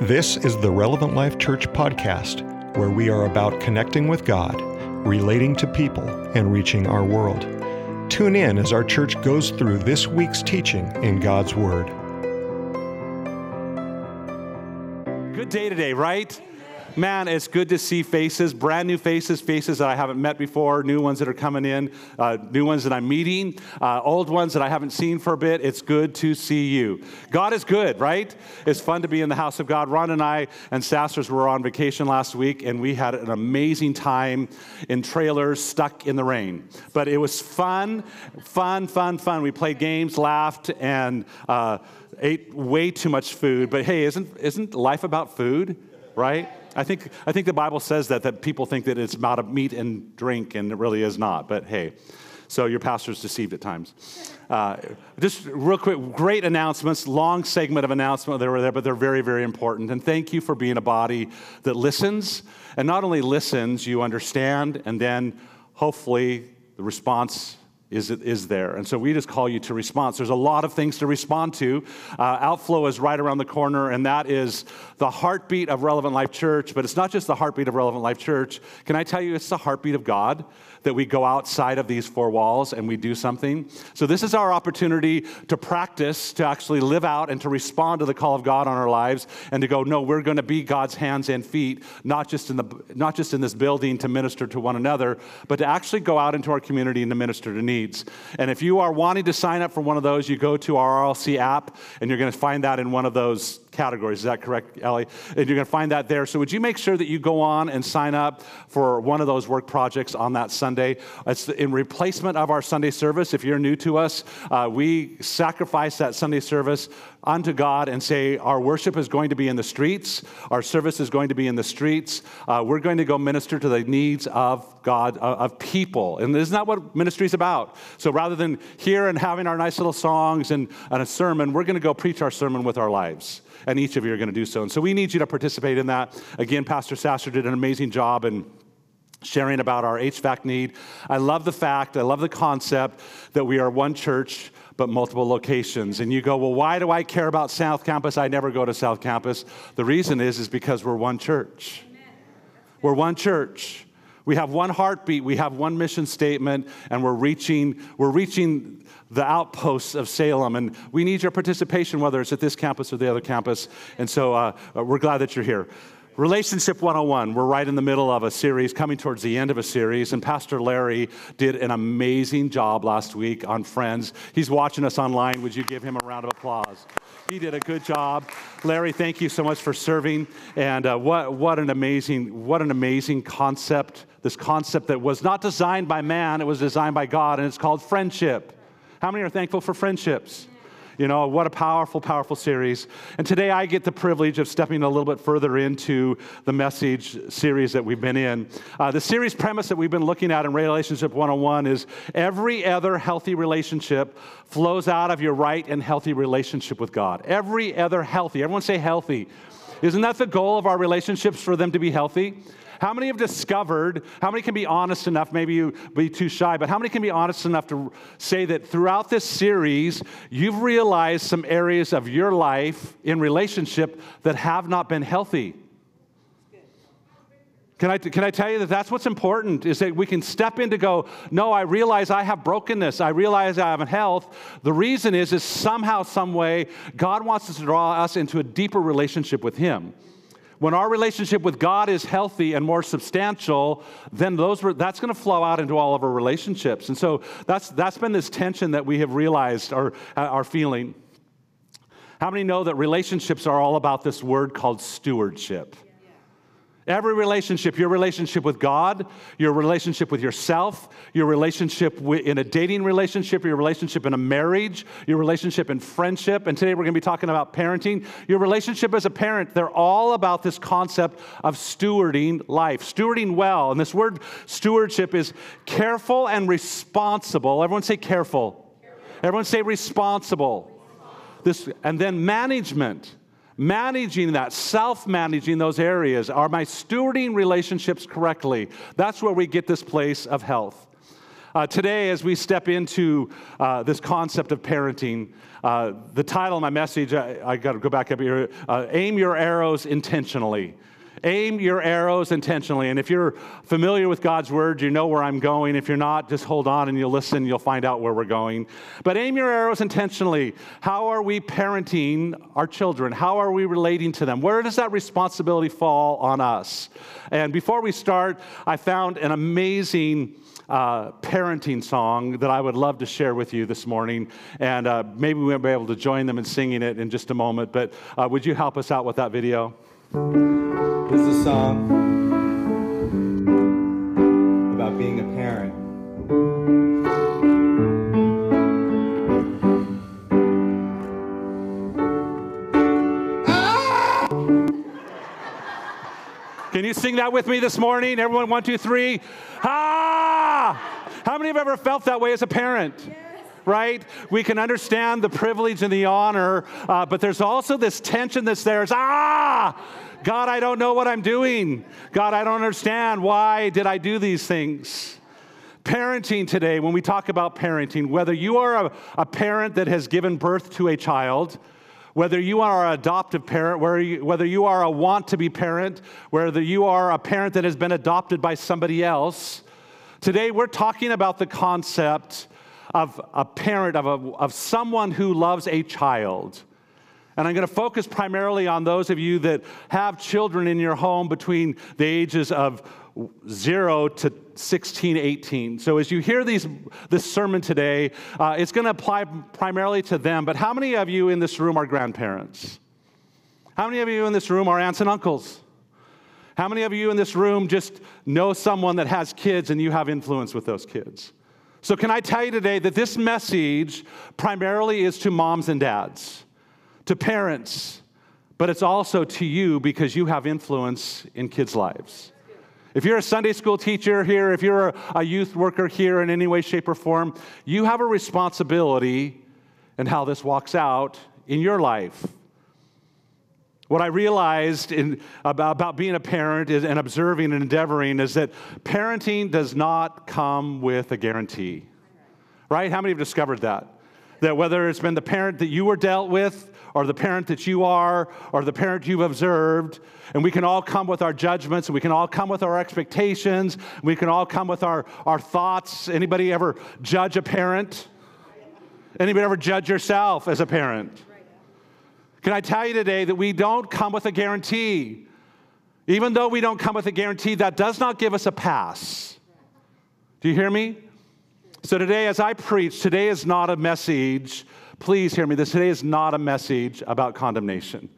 This is the Relevant Life Church podcast, where we are about connecting with God, relating to people, and reaching our world. Tune in as our church goes through this week's teaching in God's Word. Good day today, right? Man, it's good to see faces, brand new faces, faces that I haven't met before, new ones that are coming in, uh, new ones that I'm meeting, uh, old ones that I haven't seen for a bit. It's good to see you. God is good, right? It's fun to be in the house of God. Ron and I and Sassers were on vacation last week, and we had an amazing time in trailers stuck in the rain. But it was fun, fun, fun, fun. We played games, laughed, and uh, ate way too much food. But hey, isn't, isn't life about food, right? I think, I think the Bible says that, that people think that it's about meat and drink, and it really is not. But hey, so your pastor's deceived at times. Uh, just real quick, great announcements, long segment of announcement that were there, but they're very, very important. And thank you for being a body that listens. And not only listens, you understand, and then hopefully the response is, is there. And so we just call you to response. There's a lot of things to respond to. Uh, outflow is right around the corner, and that is the heartbeat of Relevant Life Church. But it's not just the heartbeat of Relevant Life Church. Can I tell you, it's the heartbeat of God that we go outside of these four walls and we do something. So, this is our opportunity to practice, to actually live out and to respond to the call of God on our lives and to go, no, we're going to be God's hands and feet, not just in, the, not just in this building to minister to one another, but to actually go out into our community and to minister to needs. And if you are wanting to sign up for one of those, you go to our RLC app and you're going to find that in one of those categories. Is that correct, Ellie? And you're going to find that there. So would you make sure that you go on and sign up for one of those work projects on that Sunday? It's in replacement of our Sunday service. If you're new to us, uh, we sacrifice that Sunday service unto God and say, Our worship is going to be in the streets, our service is going to be in the streets. Uh, we're going to go minister to the needs of God, uh, of people. And isn't that what ministry is about? So rather than here and having our nice little songs and, and a sermon, we're going to go preach our sermon with our lives. And each of you are going to do so. And so we need you to participate in that. Again, Pastor Sasser did an amazing job in sharing about our HVAC need. I love the fact, I love the concept that we are one church but multiple locations. And you go, well, why do I care about South Campus? I never go to South Campus. The reason is, is because we're one church. We're one church. We have one heartbeat, we have one mission statement, and we're reaching, we're reaching the outposts of Salem. And we need your participation, whether it's at this campus or the other campus. And so uh, we're glad that you're here. Relationship 101, we're right in the middle of a series, coming towards the end of a series, and Pastor Larry did an amazing job last week on Friends. He's watching us online. Would you give him a round of applause? He did a good job. Larry, thank you so much for serving. And uh, what, what, an amazing, what an amazing concept. This concept that was not designed by man, it was designed by God, and it's called friendship. How many are thankful for friendships? You know, what a powerful, powerful series. And today I get the privilege of stepping a little bit further into the message series that we've been in. Uh, the series premise that we've been looking at in Relationship 101 is every other healthy relationship flows out of your right and healthy relationship with God. Every other healthy, everyone say healthy. Isn't that the goal of our relationships for them to be healthy? How many have discovered, how many can be honest enough, maybe you be too shy, but how many can be honest enough to say that throughout this series, you've realized some areas of your life in relationship that have not been healthy? Can I, can I tell you that that's what's important is that we can step in to go, no, I realize I have brokenness. I realize I haven't health. The reason is, is somehow, some way, God wants us to draw us into a deeper relationship with Him. When our relationship with God is healthy and more substantial, then those, that's going to flow out into all of our relationships. And so that's, that's been this tension that we have realized or are feeling. How many know that relationships are all about this word called stewardship? Every relationship, your relationship with God, your relationship with yourself, your relationship in a dating relationship, your relationship in a marriage, your relationship in friendship, and today we're going to be talking about parenting. Your relationship as a parent, they're all about this concept of stewarding life, stewarding well. And this word stewardship is careful and responsible. Everyone say careful. careful. Everyone say responsible. responsible. This, and then management managing that, self managing those areas. Are my stewarding relationships correctly? That's where we get this place of health. Uh, today, as we step into uh, this concept of parenting, uh, the title of my message, I, I got to go back up here uh, Aim Your Arrows Intentionally. Aim your arrows intentionally. And if you're familiar with God's word, you know where I'm going. If you're not, just hold on and you'll listen, you'll find out where we're going. But aim your arrows intentionally. How are we parenting our children? How are we relating to them? Where does that responsibility fall on us? And before we start, I found an amazing. Uh, parenting song that I would love to share with you this morning. And uh, maybe we'll be able to join them in singing it in just a moment. But uh, would you help us out with that video? This is a song about being a parent. Can you sing that with me this morning? Everyone, one, two, three. Ah! How many have ever felt that way as a parent? right? We can understand the privilege and the honor, uh, but there's also this tension that's there. It's, ah, God, I don't know what I'm doing. God, I don't understand. Why did I do these things? Parenting today, when we talk about parenting, whether you are a, a parent that has given birth to a child, whether you are an adoptive parent, whether you are a want to be parent, whether you are a parent that has been adopted by somebody else, today we're talking about the concept of a parent, of, a, of someone who loves a child. And I'm going to focus primarily on those of you that have children in your home between the ages of 0 to 16, 18. So as you hear these, this sermon today, uh, it's going to apply primarily to them. But how many of you in this room are grandparents? How many of you in this room are aunts and uncles? How many of you in this room just know someone that has kids and you have influence with those kids? So, can I tell you today that this message primarily is to moms and dads, to parents, but it's also to you because you have influence in kids' lives. If you're a Sunday school teacher here, if you're a youth worker here in any way, shape, or form, you have a responsibility in how this walks out in your life. What I realized in, about, about being a parent is, and observing and endeavoring is that parenting does not come with a guarantee. Right? How many have discovered that? That whether it's been the parent that you were dealt with, or the parent that you are, or the parent you've observed, and we can all come with our judgments, and we can all come with our expectations, we can all come with our, our thoughts. Anybody ever judge a parent? Anybody ever judge yourself as a parent? Can I tell you today that we don't come with a guarantee? Even though we don't come with a guarantee, that does not give us a pass. Do you hear me? So today, as I preach, today is not a message, please hear me, this today is not a message about condemnation.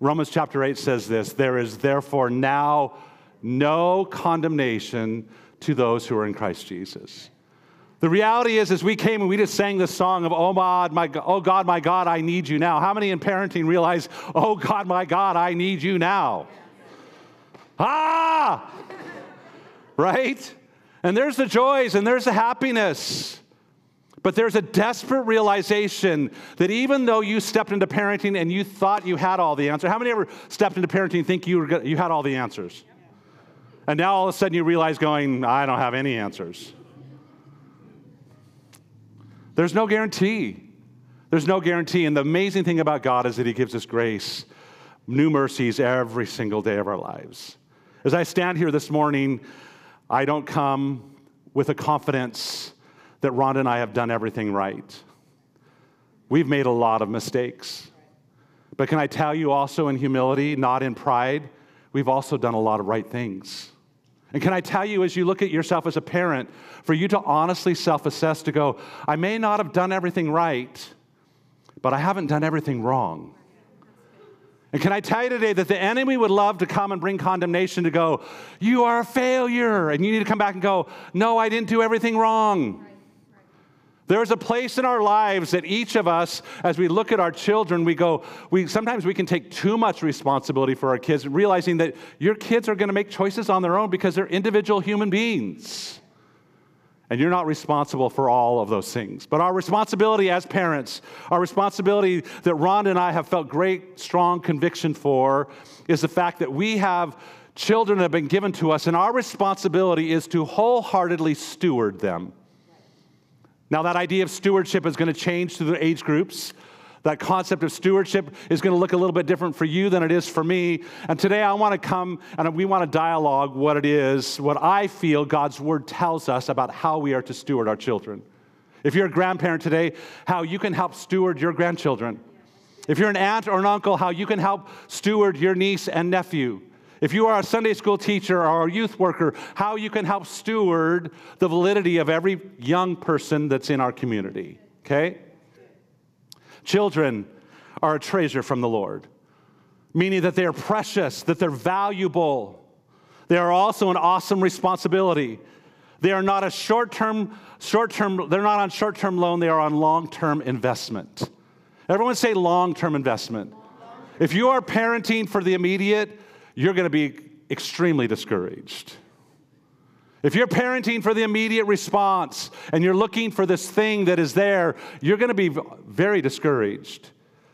Romans chapter 8 says this There is therefore now no condemnation to those who are in Christ Jesus. The reality is, as we came and we just sang the song of, oh, God, my, oh God, my God, I need you now. How many in parenting realize, oh God, my God, I need you now? Ah! right? And there's the joys and there's the happiness. But there's a desperate realization that even though you stepped into parenting and you thought you had all the answers, how many ever stepped into parenting think you, were, you had all the answers? And now all of a sudden you realize, going, I don't have any answers. There's no guarantee. There's no guarantee. And the amazing thing about God is that He gives us grace, new mercies every single day of our lives. As I stand here this morning, I don't come with a confidence that Rhonda and I have done everything right. We've made a lot of mistakes. But can I tell you also in humility, not in pride, we've also done a lot of right things. And can I tell you, as you look at yourself as a parent, for you to honestly self assess to go, I may not have done everything right, but I haven't done everything wrong. And can I tell you today that the enemy would love to come and bring condemnation to go, You are a failure. And you need to come back and go, No, I didn't do everything wrong. There's a place in our lives that each of us, as we look at our children, we go, we, sometimes we can take too much responsibility for our kids, realizing that your kids are going to make choices on their own because they're individual human beings. And you're not responsible for all of those things. But our responsibility as parents, our responsibility that Ron and I have felt great, strong conviction for, is the fact that we have children that have been given to us, and our responsibility is to wholeheartedly steward them. Now, that idea of stewardship is going to change through the age groups. That concept of stewardship is going to look a little bit different for you than it is for me. And today I want to come and we want to dialogue what it is, what I feel God's word tells us about how we are to steward our children. If you're a grandparent today, how you can help steward your grandchildren. If you're an aunt or an uncle, how you can help steward your niece and nephew. If you are a Sunday school teacher or a youth worker, how you can help steward the validity of every young person that's in our community. Okay? Children are a treasure from the Lord, meaning that they are precious, that they're valuable. They are also an awesome responsibility. They are not a short-term, short-term, they're not on short-term loan, they are on long-term investment. Everyone say long-term investment. If you are parenting for the immediate, you're going to be extremely discouraged. If you're parenting for the immediate response and you're looking for this thing that is there, you're going to be very discouraged.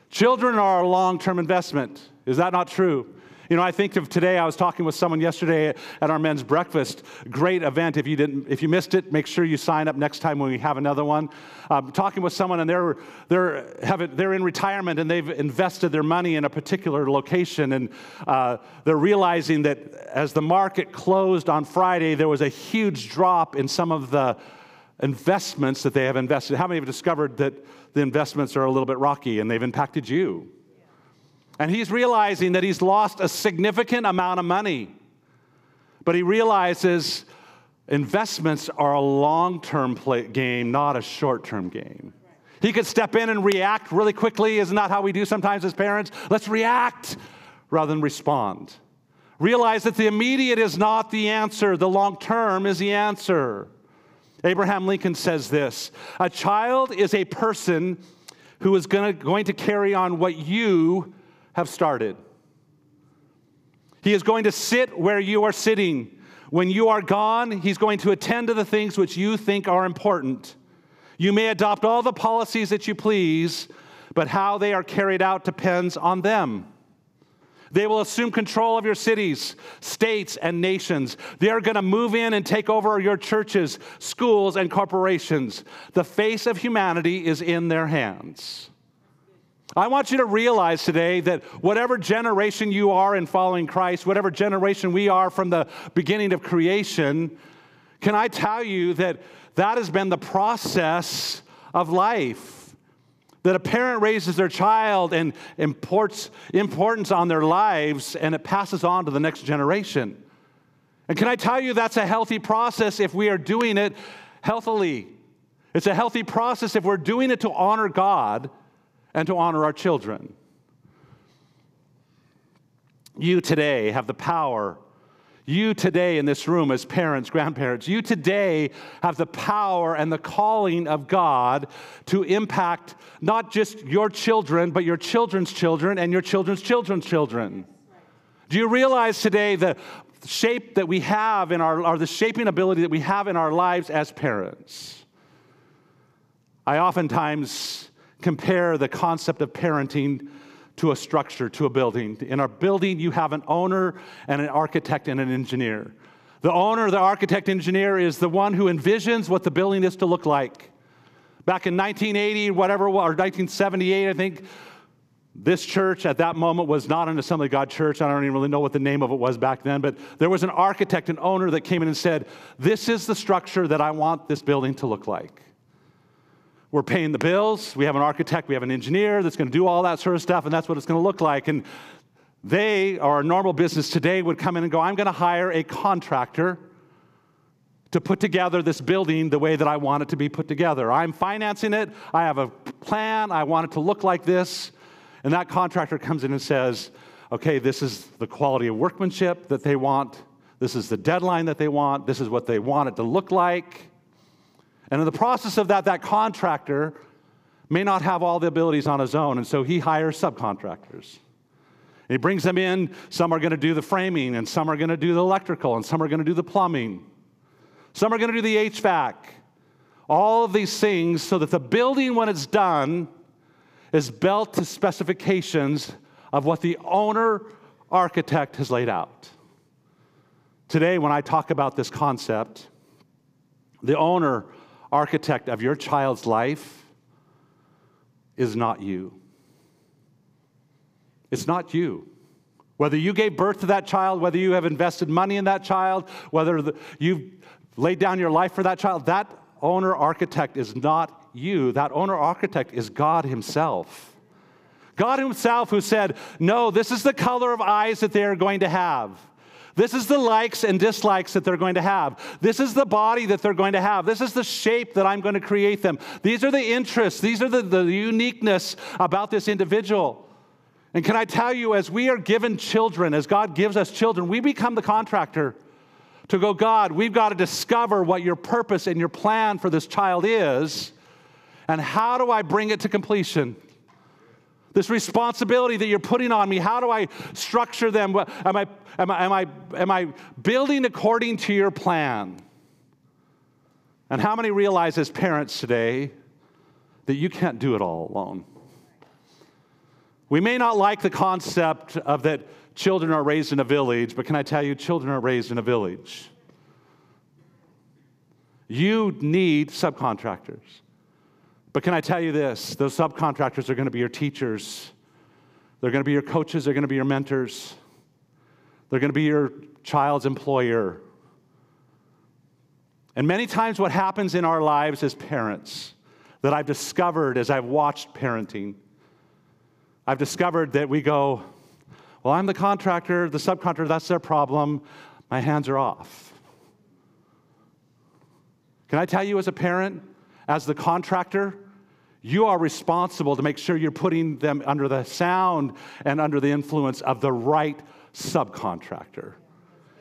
Children are a long term investment. Is that not true? You know, I think of today, I was talking with someone yesterday at our men's breakfast. Great event. If you, didn't, if you missed it, make sure you sign up next time when we have another one. Um, talking with someone, and they're, they're, have they're in retirement and they've invested their money in a particular location. And uh, they're realizing that as the market closed on Friday, there was a huge drop in some of the investments that they have invested. How many have discovered that the investments are a little bit rocky and they've impacted you? And he's realizing that he's lost a significant amount of money. But he realizes investments are a long term game, not a short term game. He could step in and react really quickly. Isn't that how we do sometimes as parents? Let's react rather than respond. Realize that the immediate is not the answer, the long term is the answer. Abraham Lincoln says this A child is a person who is gonna, going to carry on what you have started. He is going to sit where you are sitting. When you are gone, He's going to attend to the things which you think are important. You may adopt all the policies that you please, but how they are carried out depends on them. They will assume control of your cities, states, and nations. They are going to move in and take over your churches, schools, and corporations. The face of humanity is in their hands. I want you to realize today that whatever generation you are in following Christ, whatever generation we are from the beginning of creation, can I tell you that that has been the process of life? That a parent raises their child and imports importance on their lives and it passes on to the next generation. And can I tell you that's a healthy process if we are doing it healthily? It's a healthy process if we're doing it to honor God and to honor our children. You today have the power. You today in this room, as parents, grandparents, you today have the power and the calling of God to impact not just your children, but your children's children and your children's children's children. Do you realize today the shape that we have in our, or the shaping ability that we have in our lives as parents? I oftentimes compare the concept of parenting to a structure, to a building. In our building, you have an owner and an architect and an engineer. The owner, the architect, engineer is the one who envisions what the building is to look like. Back in 1980, whatever, or 1978, I think, this church at that moment was not an Assembly of God church. I don't even really know what the name of it was back then, but there was an architect, an owner that came in and said, This is the structure that I want this building to look like. We're paying the bills. We have an architect, we have an engineer that's going to do all that sort of stuff, and that's what it's going to look like. And they, or a normal business today, would come in and go, I'm going to hire a contractor to put together this building the way that I want it to be put together. I'm financing it, I have a plan, I want it to look like this. And that contractor comes in and says, okay, this is the quality of workmanship that they want, this is the deadline that they want, this is what they want it to look like. And in the process of that, that contractor may not have all the abilities on his own, and so he hires subcontractors. He brings them in. Some are going to do the framing, and some are going to do the electrical, and some are going to do the plumbing. Some are going to do the HVAC. All of these things so that the building, when it's done, is built to specifications of what the owner architect has laid out. Today, when I talk about this concept, the owner architect of your child's life is not you. It's not you. Whether you gave birth to that child, whether you have invested money in that child, whether the, you've laid down your life for that child, that owner architect is not you. That owner architect is God Himself. God Himself, who said, No, this is the color of eyes that they are going to have. This is the likes and dislikes that they're going to have. This is the body that they're going to have. This is the shape that I'm going to create them. These are the interests. These are the, the uniqueness about this individual. And can I tell you, as we are given children, as God gives us children, we become the contractor to go, God, we've got to discover what your purpose and your plan for this child is, and how do I bring it to completion? This responsibility that you're putting on me, how do I structure them? Am I, am I, am I, am I building according to your plan? And how many realize as parents today that you can't do it all alone? We may not like the concept of that children are raised in a village, but can I tell you, children are raised in a village. You need subcontractors. But can I tell you this? Those subcontractors are going to be your teachers, they're going to be your coaches, they're going to be your mentors, they're going to be your child's employer. And many times, what happens in our lives as parents that I've discovered as I've watched parenting, I've discovered that we go, Well, I'm the contractor, the subcontractor, that's their problem. My hands are off. Can I tell you, as a parent, as the contractor, you are responsible to make sure you're putting them under the sound and under the influence of the right subcontractor.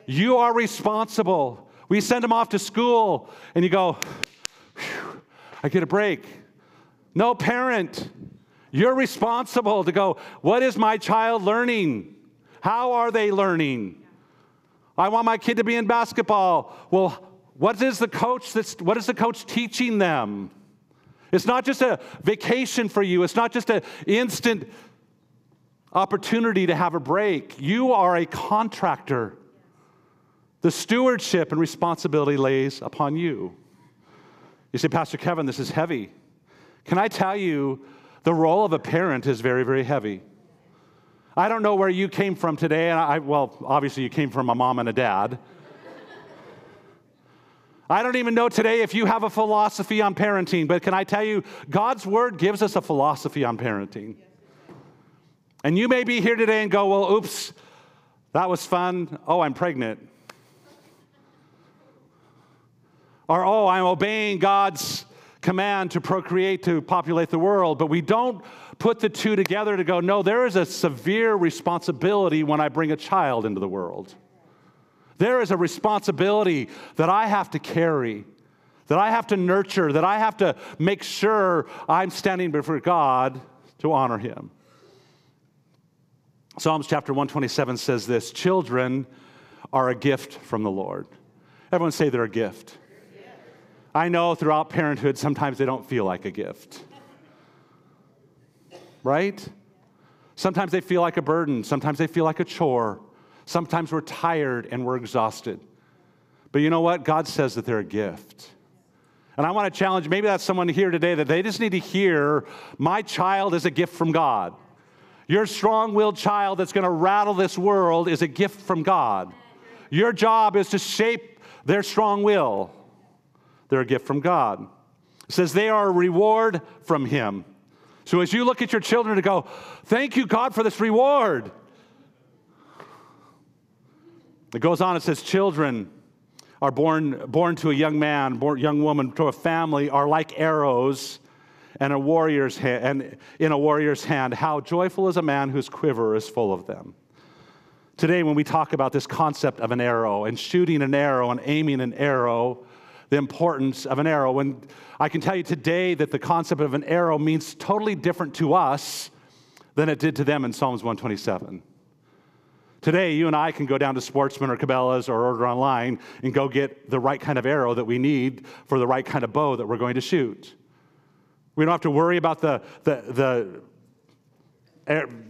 You are responsible. We send them off to school, and you go, I get a break. No parent, you're responsible to go, what is my child learning? How are they learning? I want my kid to be in basketball. Well, what is the coach that's, what is the coach teaching them? It's not just a vacation for you, it's not just an instant opportunity to have a break. You are a contractor. The stewardship and responsibility lays upon you. You say, Pastor Kevin, this is heavy. Can I tell you, the role of a parent is very, very heavy. I don't know where you came from today, and I, well, obviously you came from a mom and a dad. I don't even know today if you have a philosophy on parenting, but can I tell you, God's word gives us a philosophy on parenting. And you may be here today and go, well, oops, that was fun. Oh, I'm pregnant. Or, oh, I'm obeying God's command to procreate, to populate the world. But we don't put the two together to go, no, there is a severe responsibility when I bring a child into the world. There is a responsibility that I have to carry, that I have to nurture, that I have to make sure I'm standing before God to honor Him. Psalms chapter 127 says this Children are a gift from the Lord. Everyone say they're a gift. I know throughout parenthood, sometimes they don't feel like a gift. Right? Sometimes they feel like a burden. Sometimes they feel like a chore. Sometimes we're tired and we're exhausted. But you know what? God says that they're a gift. And I want to challenge maybe that's someone here today that they just need to hear my child is a gift from God. Your strong willed child that's going to rattle this world is a gift from God. Your job is to shape their strong will. They're a gift from God. It says they are a reward from Him. So as you look at your children to go, thank you, God, for this reward. It goes on, it says, children are born, born to a young man, born, young woman, to a family, are like arrows and a warrior's hand, and in a warrior's hand. How joyful is a man whose quiver is full of them. Today, when we talk about this concept of an arrow and shooting an arrow and aiming an arrow, the importance of an arrow, when I can tell you today that the concept of an arrow means totally different to us than it did to them in Psalms 127. Today, you and I can go down to Sportsman or Cabela's or order online and go get the right kind of arrow that we need for the right kind of bow that we're going to shoot. We don't have to worry about the, the, the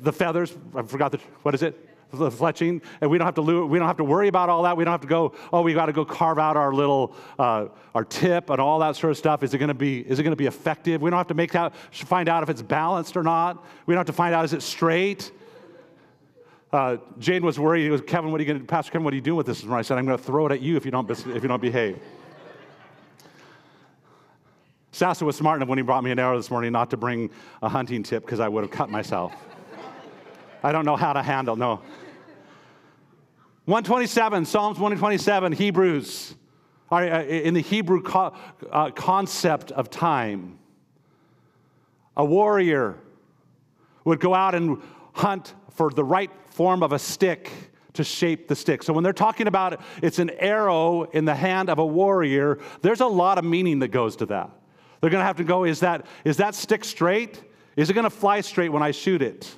the feathers, I forgot the, what is it? The fletching, and we don't have to we don't have to worry about all that. We don't have to go. Oh, we got to go carve out our little uh, our tip and all that sort of stuff. Is it going to be is it going to be effective? We don't have to make out find out if it's balanced or not. We don't have to find out is it straight. Uh, Jane was worried. He was Kevin. What are you going to Pastor Kevin? What are you doing with this? And I said, I'm going to throw it at you if you don't if you don't behave. Sasser was smart enough when he brought me an arrow this morning not to bring a hunting tip because I would have cut myself. I don't know how to handle, no. 127, Psalms 127, Hebrews, uh, in the Hebrew co- uh, concept of time. A warrior would go out and hunt for the right form of a stick to shape the stick. So when they're talking about it's an arrow in the hand of a warrior, there's a lot of meaning that goes to that. They're going to have to go, is that, is that stick straight? Is it going to fly straight when I shoot it?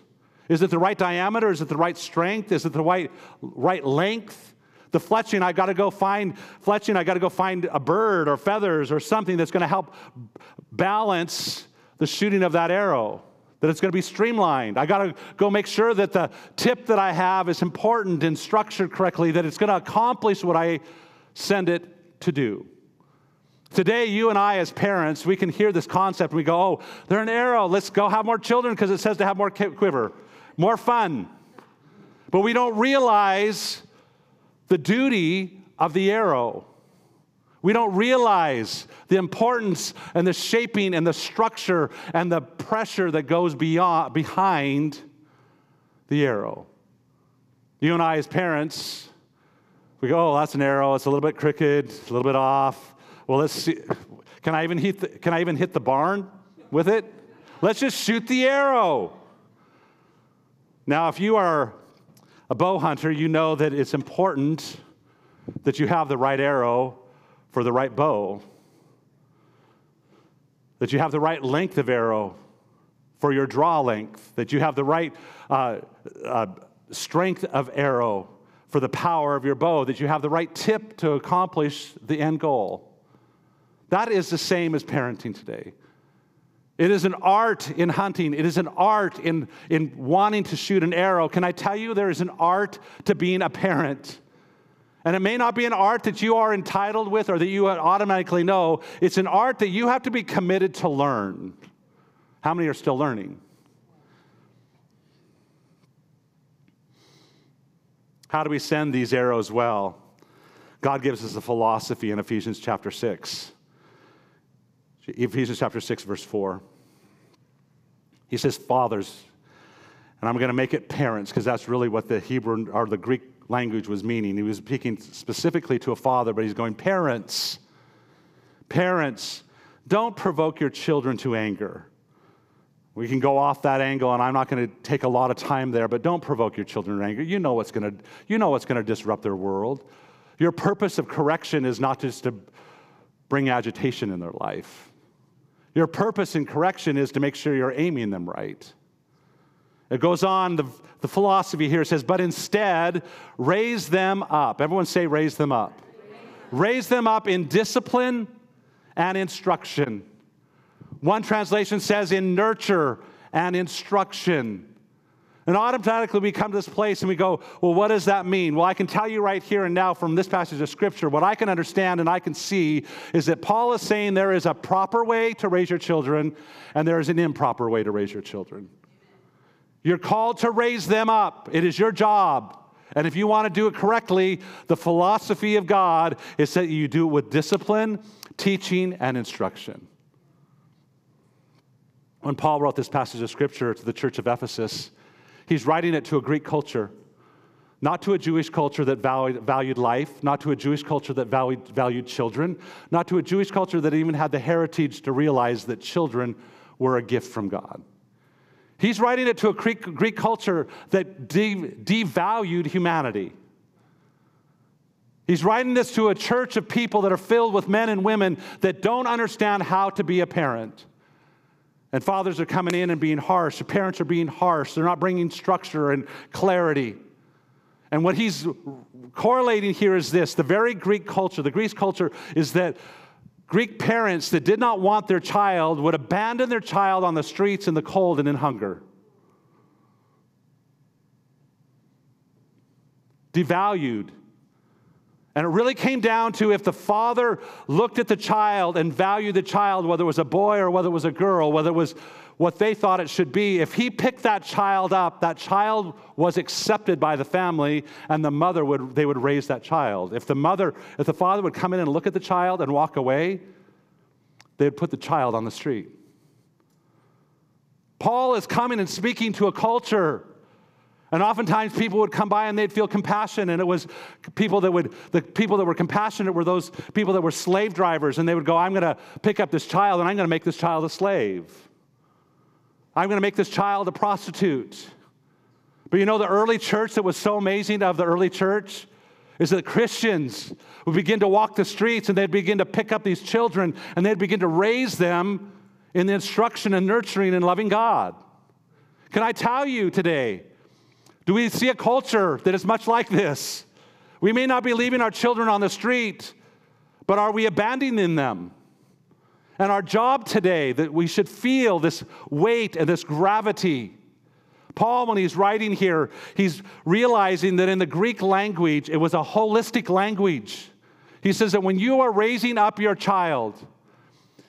Is it the right diameter? Is it the right strength? Is it the right, right length? The fletching, I got to go find fletching, I got to go find a bird or feathers or something that's going to help balance the shooting of that arrow, that it's going to be streamlined. I got to go make sure that the tip that I have is important and structured correctly, that it's going to accomplish what I send it to do. Today, you and I, as parents, we can hear this concept and we go, oh, they're an arrow. Let's go have more children because it says to have more quiver, more fun. But we don't realize the duty of the arrow. We don't realize the importance and the shaping and the structure and the pressure that goes beyond, behind the arrow. You and I, as parents, we go, oh, that's an arrow. It's a little bit crooked, a little bit off. Well, let's see. Can I even hit the, can I even hit the barn with it? Let's just shoot the arrow. Now, if you are a bow hunter, you know that it's important that you have the right arrow for the right bow, that you have the right length of arrow for your draw length, that you have the right uh, uh, strength of arrow for the power of your bow, that you have the right tip to accomplish the end goal. That is the same as parenting today. It is an art in hunting. It is an art in, in wanting to shoot an arrow. Can I tell you, there is an art to being a parent. And it may not be an art that you are entitled with or that you automatically know. It's an art that you have to be committed to learn. How many are still learning? How do we send these arrows well? God gives us a philosophy in Ephesians chapter 6. Ephesians chapter 6, verse 4. He says, Fathers, and I'm going to make it parents because that's really what the Hebrew or the Greek language was meaning. He was speaking specifically to a father, but he's going, Parents, parents, don't provoke your children to anger. We can go off that angle, and I'm not going to take a lot of time there, but don't provoke your children to anger. You know what's going to, you know what's going to disrupt their world. Your purpose of correction is not just to bring agitation in their life. Your purpose in correction is to make sure you're aiming them right. It goes on, the, the philosophy here says, but instead, raise them up. Everyone say, raise them up. Raise them up in discipline and instruction. One translation says, in nurture and instruction. And automatically we come to this place and we go, well, what does that mean? Well, I can tell you right here and now from this passage of Scripture, what I can understand and I can see is that Paul is saying there is a proper way to raise your children and there is an improper way to raise your children. You're called to raise them up, it is your job. And if you want to do it correctly, the philosophy of God is that you do it with discipline, teaching, and instruction. When Paul wrote this passage of Scripture to the church of Ephesus, He's writing it to a Greek culture, not to a Jewish culture that valued, life, not to a Jewish culture that valued children, not to a Jewish culture that even had the heritage to realize that children were a gift from God. He's writing it to a Greek, Greek culture that de, devalued humanity. He's writing this to a church of people that are filled with men and women that don't understand how to be a parent. And fathers are coming in and being harsh. Parents are being harsh. They're not bringing structure and clarity. And what he's correlating here is this the very Greek culture, the Greek culture is that Greek parents that did not want their child would abandon their child on the streets in the cold and in hunger. Devalued. And it really came down to if the father looked at the child and valued the child, whether it was a boy or whether it was a girl, whether it was what they thought it should be, if he picked that child up, that child was accepted by the family and the mother would, they would raise that child. If the mother, if the father would come in and look at the child and walk away, they'd put the child on the street. Paul is coming and speaking to a culture and oftentimes people would come by and they'd feel compassion. And it was people that would, the people that were compassionate were those people that were slave drivers. And they would go, I'm going to pick up this child and I'm going to make this child a slave. I'm going to make this child a prostitute. But you know, the early church that was so amazing of the early church is that Christians would begin to walk the streets and they'd begin to pick up these children and they'd begin to raise them in the instruction and nurturing and loving God. Can I tell you today? Do we see a culture that is much like this? We may not be leaving our children on the street, but are we abandoning them? And our job today, that we should feel this weight and this gravity. Paul, when he's writing here, he's realizing that in the Greek language, it was a holistic language. He says that when you are raising up your child,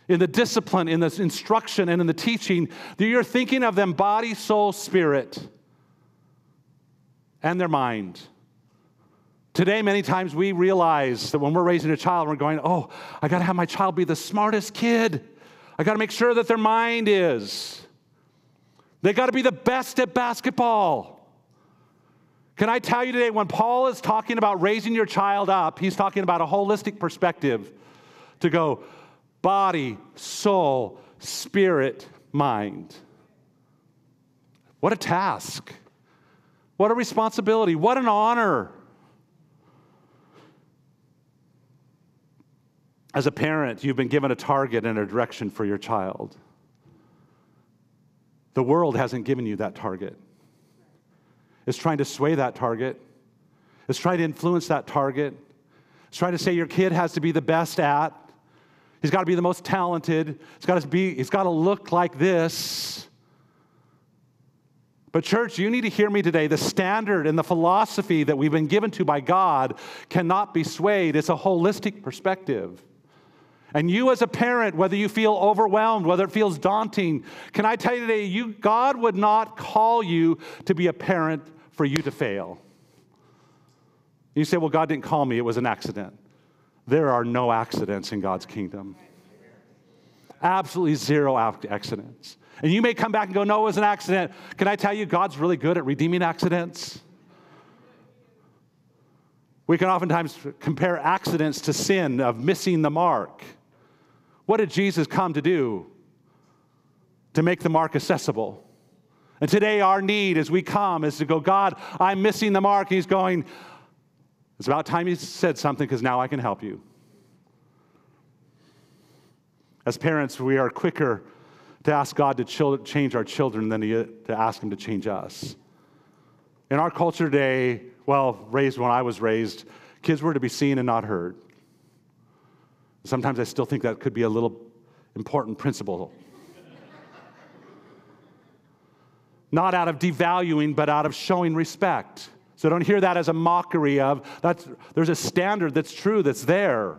in the discipline, in the instruction, and in the teaching, that you're thinking of them body, soul, spirit and their mind. Today, many times we realize that when we're raising a child, we're going, oh, I got to have my child be the smartest kid. I got to make sure that their mind is. They got to be the best at basketball. Can I tell you today, when Paul is talking about raising your child up, he's talking about a holistic perspective to go body, soul, spirit, mind. What a task. What a responsibility. What an honor. As a parent, you've been given a target and a direction for your child. The world hasn't given you that target. It's trying to sway that target, it's trying to influence that target, it's trying to say your kid has to be the best at. He's got to be the most talented. He's got to be, he's got to look like this. But, church, you need to hear me today. The standard and the philosophy that we've been given to by God cannot be swayed. It's a holistic perspective. And you, as a parent, whether you feel overwhelmed, whether it feels daunting, can I tell you today, you, God would not call you to be a parent for you to fail. You say, well, God didn't call me, it was an accident. There are no accidents in God's kingdom. Absolutely zero accidents. And you may come back and go, no, it was an accident. Can I tell you, God's really good at redeeming accidents? We can oftentimes compare accidents to sin of missing the mark. What did Jesus come to do? To make the mark accessible. And today, our need as we come is to go, God, I'm missing the mark. He's going, it's about time you said something because now I can help you. As parents, we are quicker to ask God to change our children than to ask Him to change us. In our culture today, well, raised when I was raised, kids were to be seen and not heard. Sometimes I still think that could be a little important principle. not out of devaluing, but out of showing respect. So don't hear that as a mockery of that's there's a standard that's true that's there.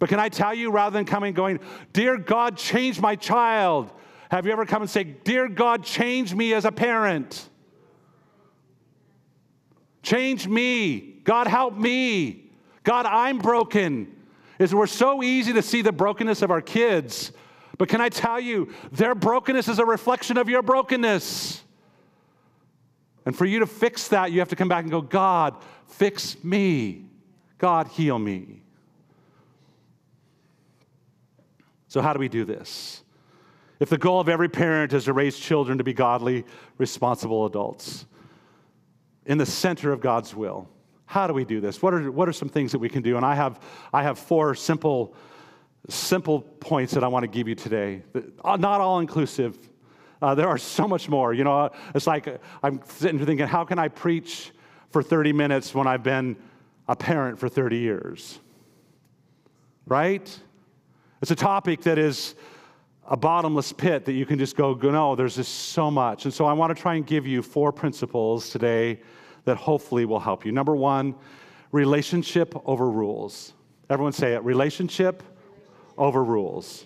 But can I tell you, rather than coming going, Dear God, change my child, have you ever come and say, Dear God, change me as a parent? Change me. God, help me. God, I'm broken. Is we're so easy to see the brokenness of our kids. But can I tell you, their brokenness is a reflection of your brokenness. And for you to fix that, you have to come back and go, God, fix me. God, heal me. So, how do we do this? If the goal of every parent is to raise children to be godly, responsible adults in the center of God's will, how do we do this? What are, what are some things that we can do? And I have, I have four simple, simple points that I want to give you today. Uh, not all inclusive. Uh, there are so much more. You know, uh, it's like uh, I'm sitting here thinking, how can I preach for 30 minutes when I've been a parent for 30 years? Right? It's a topic that is a bottomless pit that you can just go, no, there's just so much. And so I want to try and give you four principles today that hopefully will help you. Number one, relationship over rules. Everyone say it relationship over rules.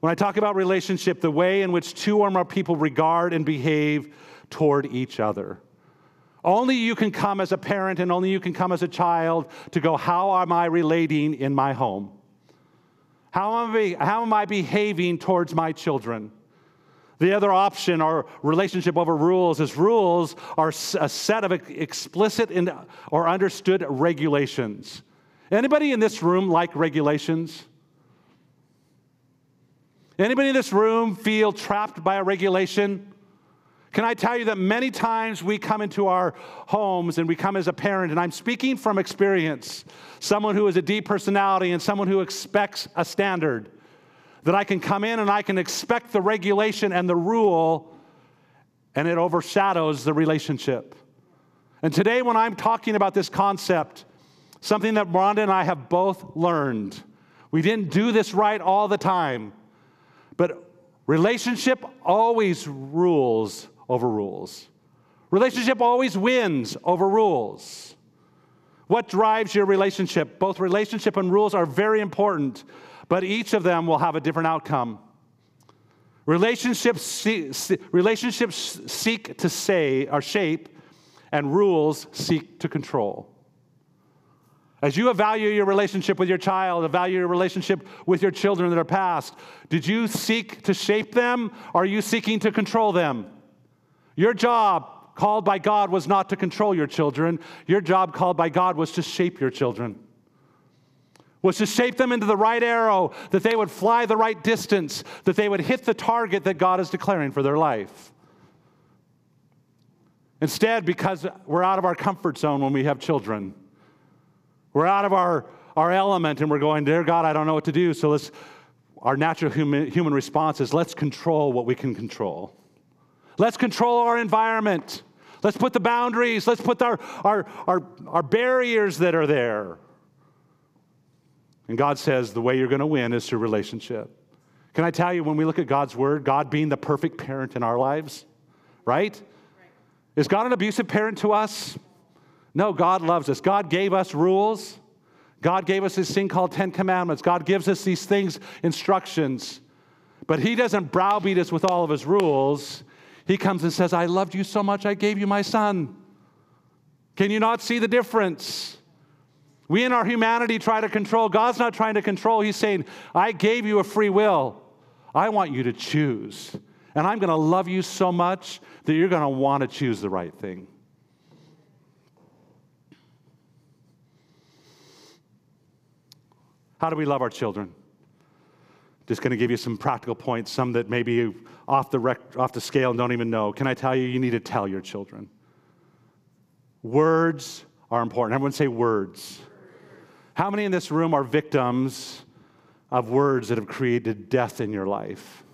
When I talk about relationship, the way in which two or more people regard and behave toward each other. Only you can come as a parent and only you can come as a child to go, How am I relating in my home? How am I, how am I behaving towards my children? The other option, our relationship over rules, is rules are a set of explicit or understood regulations. Anybody in this room like regulations? Anybody in this room feel trapped by a regulation? Can I tell you that many times we come into our homes and we come as a parent, and I'm speaking from experience, someone who is a deep personality and someone who expects a standard, that I can come in and I can expect the regulation and the rule, and it overshadows the relationship. And today, when I'm talking about this concept, something that Rhonda and I have both learned, we didn't do this right all the time, but relationship always rules over rules. Relationship always wins over rules. What drives your relationship? Both relationship and rules are very important, but each of them will have a different outcome. Relationships, see, relationships seek to say or shape, and rules seek to control. As you evaluate your relationship with your child, evaluate your relationship with your children that are past, did you seek to shape them or are you seeking to control them? Your job called by God was not to control your children. Your job called by God was to shape your children. Was to shape them into the right arrow, that they would fly the right distance, that they would hit the target that God is declaring for their life. Instead, because we're out of our comfort zone when we have children, we're out of our, our element and we're going, Dear God, I don't know what to do. So let's, our natural human, human response is let's control what we can control. Let's control our environment. Let's put the boundaries. Let's put our, our, our, our barriers that are there. And God says the way you're going to win is through relationship. Can I tell you, when we look at God's word, God being the perfect parent in our lives, right? right? Is God an abusive parent to us? No, God loves us. God gave us rules. God gave us this thing called Ten Commandments. God gives us these things, instructions. But He doesn't browbeat us with all of His rules. He comes and says, I loved you so much, I gave you my son. Can you not see the difference? We in our humanity try to control. God's not trying to control. He's saying, I gave you a free will. I want you to choose. And I'm going to love you so much that you're going to want to choose the right thing. How do we love our children? Just going to give you some practical points, some that maybe off the, rec- off the scale and don't even know. Can I tell you, you need to tell your children? Words are important. Everyone say words. How many in this room are victims of words that have created death in your life?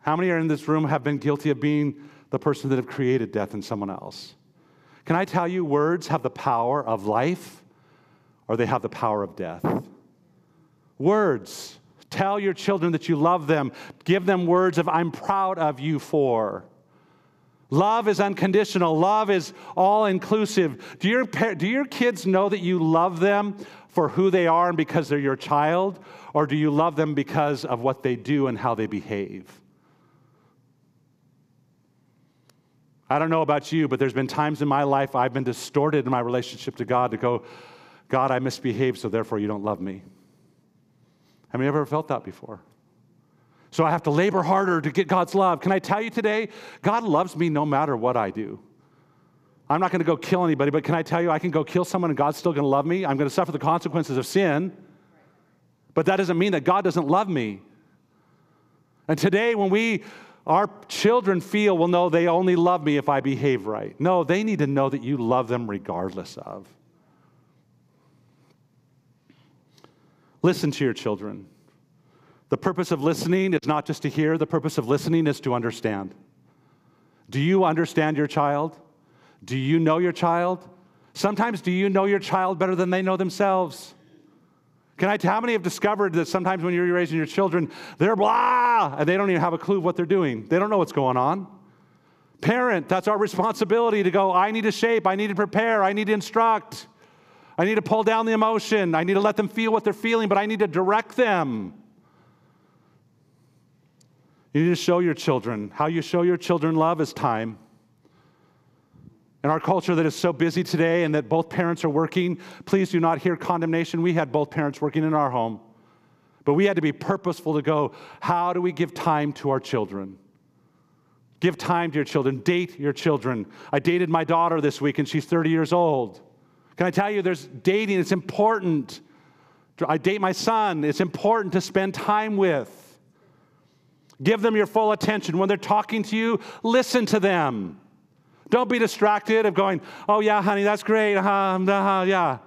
How many are in this room have been guilty of being the person that have created death in someone else? Can I tell you, words have the power of life or they have the power of death? Words. Tell your children that you love them. Give them words of, I'm proud of you for. Love is unconditional. Love is all inclusive. Do your, do your kids know that you love them for who they are and because they're your child? Or do you love them because of what they do and how they behave? I don't know about you, but there's been times in my life I've been distorted in my relationship to God to go, God, I misbehaved, so therefore you don't love me. Have you ever felt that before? So I have to labor harder to get God's love. Can I tell you today, God loves me no matter what I do. I'm not going to go kill anybody, but can I tell you, I can go kill someone and God's still going to love me? I'm going to suffer the consequences of sin, but that doesn't mean that God doesn't love me. And today, when we, our children feel, well, no, they only love me if I behave right. No, they need to know that you love them regardless of. Listen to your children. The purpose of listening is not just to hear, the purpose of listening is to understand. Do you understand your child? Do you know your child? Sometimes, do you know your child better than they know themselves? Can I tell how many have discovered that sometimes when you're raising your children, they're blah, and they don't even have a clue what they're doing? They don't know what's going on. Parent, that's our responsibility to go, I need to shape, I need to prepare, I need to instruct, I need to pull down the emotion, I need to let them feel what they're feeling, but I need to direct them. You need to show your children. How you show your children love is time. In our culture that is so busy today and that both parents are working, please do not hear condemnation. We had both parents working in our home. But we had to be purposeful to go, how do we give time to our children? Give time to your children, date your children. I dated my daughter this week and she's 30 years old. Can I tell you, there's dating, it's important. I date my son, it's important to spend time with. Give them your full attention. When they're talking to you, listen to them. Don't be distracted of going, oh, yeah, honey, that's great. Uh-huh, uh-huh, yeah.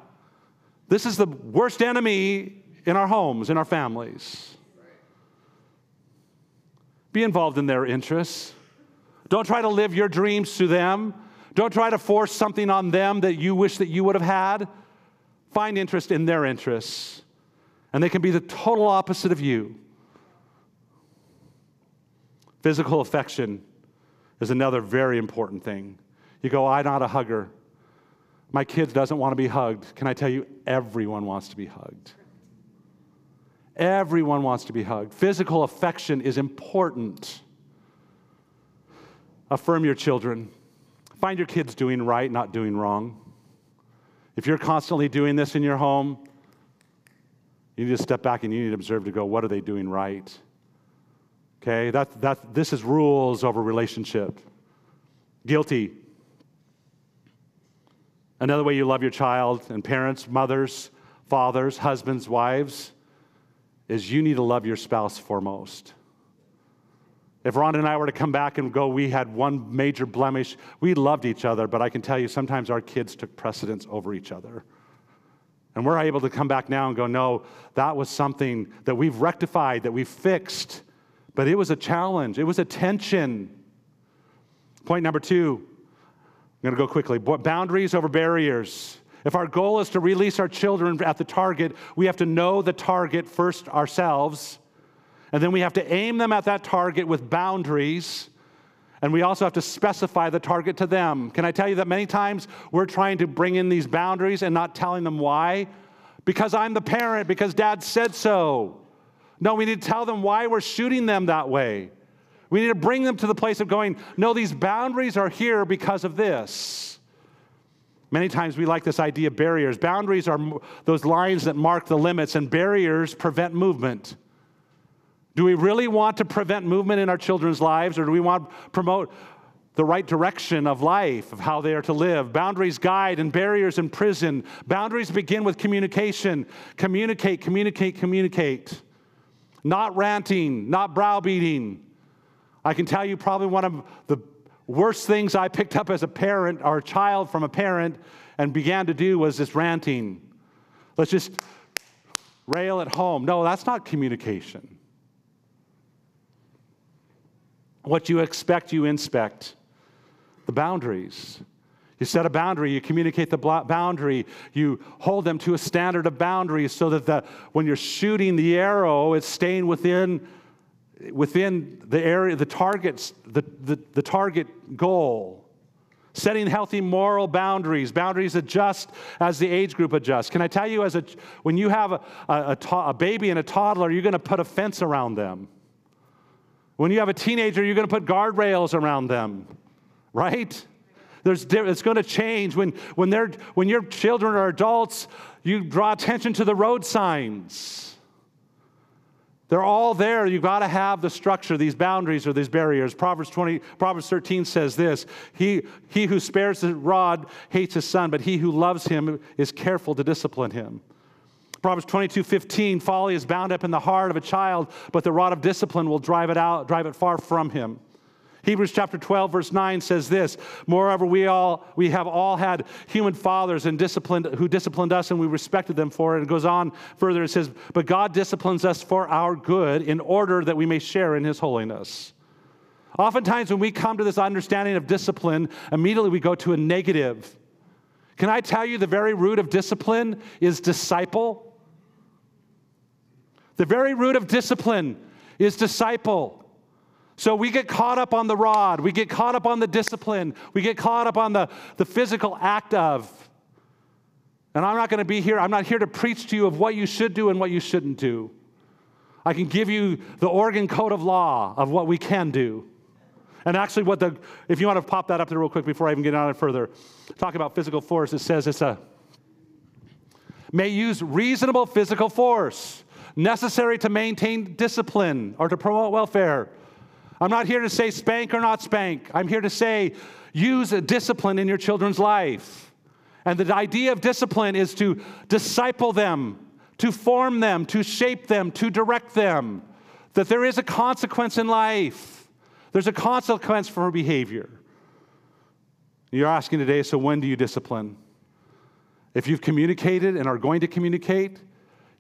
This is the worst enemy in our homes, in our families. Be involved in their interests. Don't try to live your dreams through them. Don't try to force something on them that you wish that you would have had. Find interest in their interests. And they can be the total opposite of you. Physical affection is another very important thing. You go, I'm not a hugger. My kid doesn't want to be hugged. Can I tell you, everyone wants to be hugged. Everyone wants to be hugged. Physical affection is important. Affirm your children. Find your kids doing right, not doing wrong. If you're constantly doing this in your home, you need to step back and you need to observe to go, what are they doing right? Okay, that, that, this is rules over relationship. Guilty. Another way you love your child and parents, mothers, fathers, husbands, wives, is you need to love your spouse foremost. If Ron and I were to come back and go, we had one major blemish, we loved each other, but I can tell you sometimes our kids took precedence over each other. And we're able to come back now and go, no, that was something that we've rectified, that we've fixed but it was a challenge, it was a tension. Point number two, I'm going to go quickly boundaries over barriers. If our goal is to release our children at the target, we have to know the target first ourselves, and then we have to aim them at that target with boundaries. And we also have to specify the target to them. Can I tell you that many times we're trying to bring in these boundaries and not telling them why? Because I'm the parent, because dad said so. No, we need to tell them why we're shooting them that way. We need to bring them to the place of going, no, these boundaries are here because of this. Many times we like this idea of barriers. Boundaries are those lines that mark the limits, and barriers prevent movement. Do we really want to prevent movement in our children's lives, or do we want to promote the right direction of life, of how they are to live? Boundaries guide and barriers imprison. Boundaries begin with communication. Communicate, communicate, communicate not ranting, not browbeating. I can tell you probably one of the worst things I picked up as a parent or a child from a parent and began to do was this ranting. Let's just rail at home. No, that's not communication. What you expect, you inspect. The boundaries. You set a boundary, you communicate the boundary, you hold them to a standard of boundaries so that the, when you're shooting the arrow, it's staying within, within the area, the targets, the, the, the target goal. Setting healthy moral boundaries. Boundaries adjust as the age group adjusts. Can I tell you, as a, when you have a, a, a, a baby and a toddler, you're going to put a fence around them. When you have a teenager, you're going to put guardrails around them, right? There's, it's going to change. When, when, they're, when your children are adults, you draw attention to the road signs. They're all there. You've got to have the structure, these boundaries or these barriers. Proverbs 20, Proverbs 13 says this he, he who spares the rod hates his son, but he who loves him is careful to discipline him. Proverbs 22, 15, folly is bound up in the heart of a child, but the rod of discipline will drive it out, drive it far from him. Hebrews chapter 12, verse 9 says this Moreover, we all we have all had human fathers and disciplined who disciplined us, and we respected them for it. And it goes on further, it says, But God disciplines us for our good in order that we may share in his holiness. Oftentimes, when we come to this understanding of discipline, immediately we go to a negative. Can I tell you the very root of discipline is disciple? The very root of discipline is disciple. So we get caught up on the rod, we get caught up on the discipline, we get caught up on the, the physical act of. And I'm not going to be here, I'm not here to preach to you of what you should do and what you shouldn't do. I can give you the Oregon Code of Law of what we can do. And actually, what the, if you want to pop that up there real quick before I even get on it further, talk about physical force, it says it's a, may use reasonable physical force necessary to maintain discipline or to promote welfare. I'm not here to say spank or not spank. I'm here to say use discipline in your children's life. And the idea of discipline is to disciple them, to form them, to shape them, to direct them. That there is a consequence in life. There's a consequence for behavior. You're asking today, so when do you discipline? If you've communicated and are going to communicate,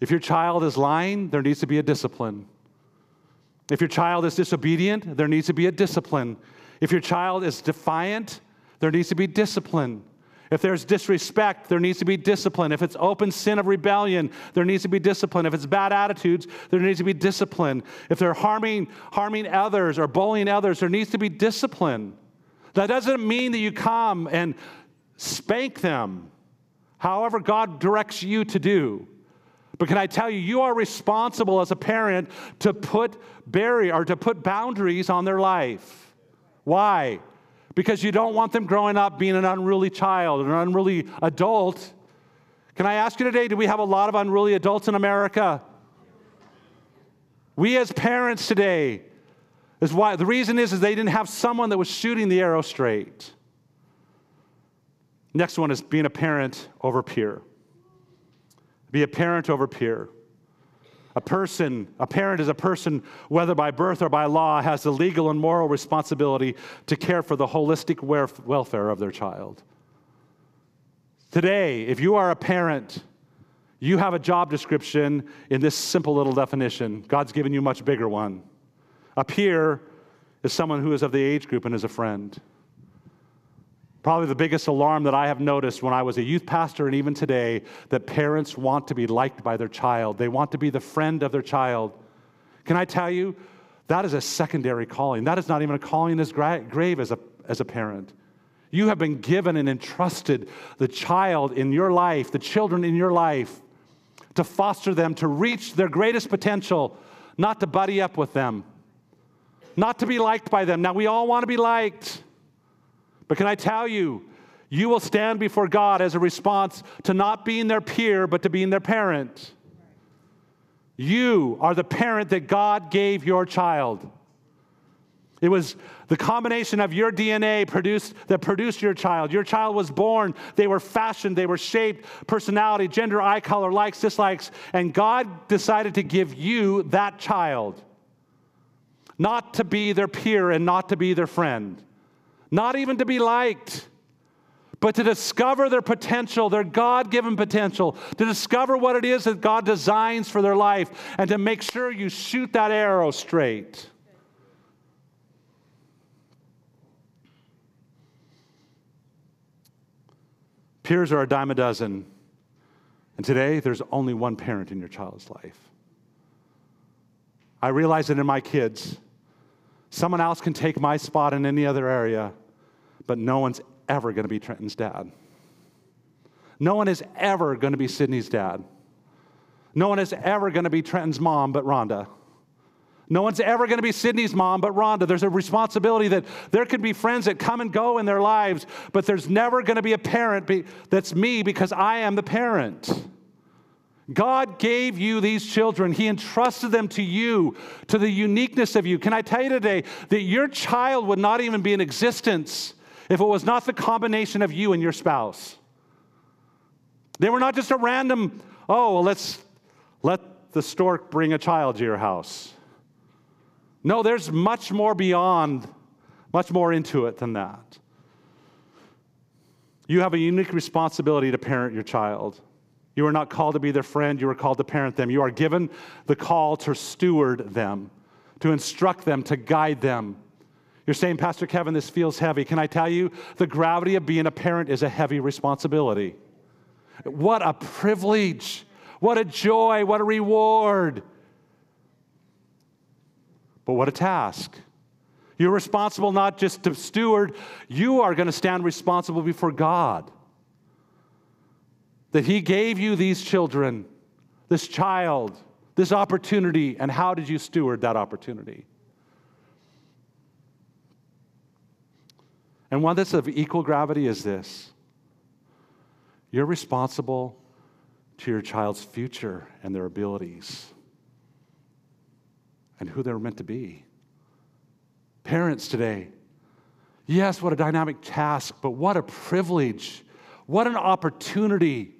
if your child is lying, there needs to be a discipline. If your child is disobedient, there needs to be a discipline. If your child is defiant, there needs to be discipline. If there's disrespect, there needs to be discipline. If it's open sin of rebellion, there needs to be discipline. If it's bad attitudes, there needs to be discipline. If they're harming, harming others or bullying others, there needs to be discipline. That doesn't mean that you come and spank them, however, God directs you to do. But can I tell you, you are responsible as a parent to put barrier or to put boundaries on their life. Why? because you don't want them growing up being an unruly child, an unruly adult. Can I ask you today, do we have a lot of unruly adults in America? We as parents today, is why the reason is, is they didn't have someone that was shooting the arrow straight. Next one is being a parent over peer. Be a parent over peer. A person, a parent is a person, whether by birth or by law, has the legal and moral responsibility to care for the holistic welfare of their child. Today, if you are a parent, you have a job description in this simple little definition. God's given you a much bigger one. A peer is someone who is of the age group and is a friend. Probably the biggest alarm that I have noticed when I was a youth pastor and even today that parents want to be liked by their child. They want to be the friend of their child. Can I tell you, that is a secondary calling. That is not even a calling as grave as a, as a parent. You have been given and entrusted the child in your life, the children in your life, to foster them to reach their greatest potential, not to buddy up with them, not to be liked by them. Now, we all want to be liked. But can I tell you, you will stand before God as a response to not being their peer, but to being their parent. You are the parent that God gave your child. It was the combination of your DNA produced, that produced your child. Your child was born, they were fashioned, they were shaped, personality, gender, eye color, likes, dislikes, and God decided to give you that child. Not to be their peer and not to be their friend not even to be liked, but to discover their potential, their God given potential, to discover what it is that God designs for their life, and to make sure you shoot that arrow straight. Peers are a dime a dozen. And today, there's only one parent in your child's life. I realize that in my kids, someone else can take my spot in any other area, but no one's ever going to be Trenton's dad. No one is ever going to be Sydney's dad. No one is ever going to be Trenton's mom but Rhonda. No one's ever going to be Sydney's mom but Rhonda. There's a responsibility that there could be friends that come and go in their lives, but there's never going to be a parent be, that's me because I am the parent. God gave you these children. He entrusted them to you, to the uniqueness of you. Can I tell you today that your child would not even be in existence if it was not the combination of you and your spouse. They were not just a random, oh, well, let's let the stork bring a child to your house. No, there's much more beyond, much more into it than that. You have a unique responsibility to parent your child. You are not called to be their friend, you are called to parent them. You are given the call to steward them, to instruct them, to guide them. You're saying, Pastor Kevin, this feels heavy. Can I tell you, the gravity of being a parent is a heavy responsibility. What a privilege. What a joy. What a reward. But what a task. You're responsible not just to steward, you are going to stand responsible before God. That He gave you these children, this child, this opportunity, and how did you steward that opportunity? And one that's of equal gravity is this you're responsible to your child's future and their abilities and who they're meant to be. Parents today, yes, what a dynamic task, but what a privilege, what an opportunity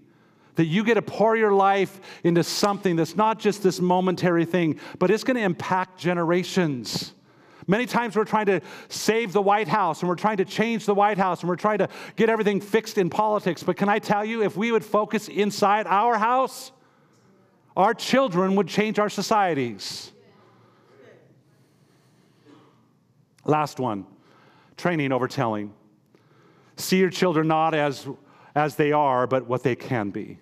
that you get to pour your life into something that's not just this momentary thing, but it's going to impact generations. Many times we're trying to save the White House and we're trying to change the White House and we're trying to get everything fixed in politics. But can I tell you, if we would focus inside our house, our children would change our societies. Last one training over telling. See your children not as, as they are, but what they can be.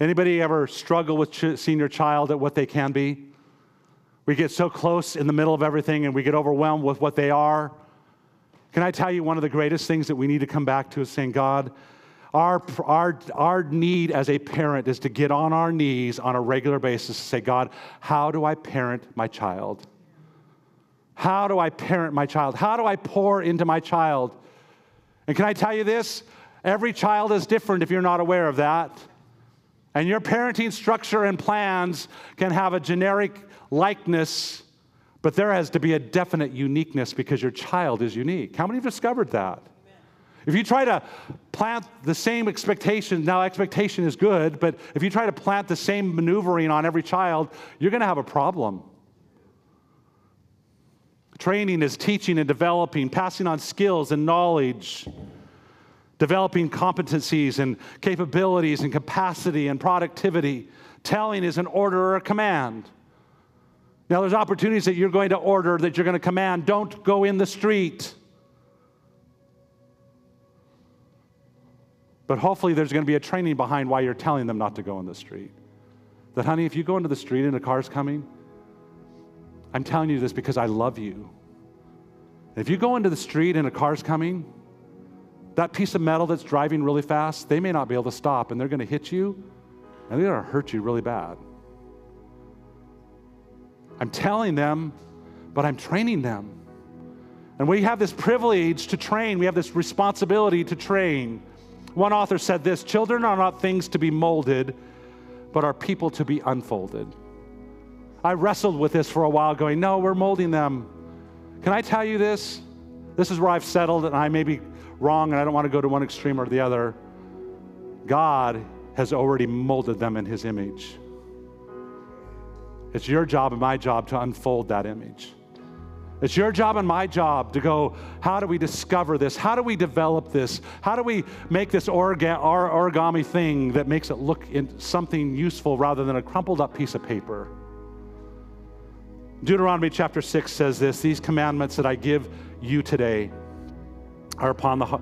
Anybody ever struggle with ch- seeing your child at what they can be? We get so close in the middle of everything and we get overwhelmed with what they are. Can I tell you one of the greatest things that we need to come back to is saying, God, our, our, our need as a parent is to get on our knees on a regular basis and say, God, how do I parent my child? How do I parent my child? How do I pour into my child? And can I tell you this? Every child is different if you're not aware of that. And your parenting structure and plans can have a generic likeness, but there has to be a definite uniqueness because your child is unique. How many have discovered that? If you try to plant the same expectation, now expectation is good, but if you try to plant the same maneuvering on every child, you're going to have a problem. Training is teaching and developing, passing on skills and knowledge, developing competencies and capabilities and capacity and productivity. Telling is an order or a command. Now, there's opportunities that you're going to order, that you're going to command. Don't go in the street. But hopefully, there's going to be a training behind why you're telling them not to go in the street. That, honey, if you go into the street and a car's coming, I'm telling you this because I love you. If you go into the street and a car's coming, that piece of metal that's driving really fast, they may not be able to stop and they're going to hit you and they're going to hurt you really bad. I'm telling them, but I'm training them. And we have this privilege to train, we have this responsibility to train. One author said this Children are not things to be molded, but are people to be unfolded. I wrestled with this for a while, going, No, we're molding them. Can I tell you this? This is where I've settled, and I may be wrong, and I don't want to go to one extreme or the other. God has already molded them in His image. It's your job and my job to unfold that image. It's your job and my job to go, how do we discover this? How do we develop this? How do we make this origami thing that makes it look in something useful rather than a crumpled up piece of paper? Deuteronomy chapter 6 says this These commandments that I give you today are, upon the, uh,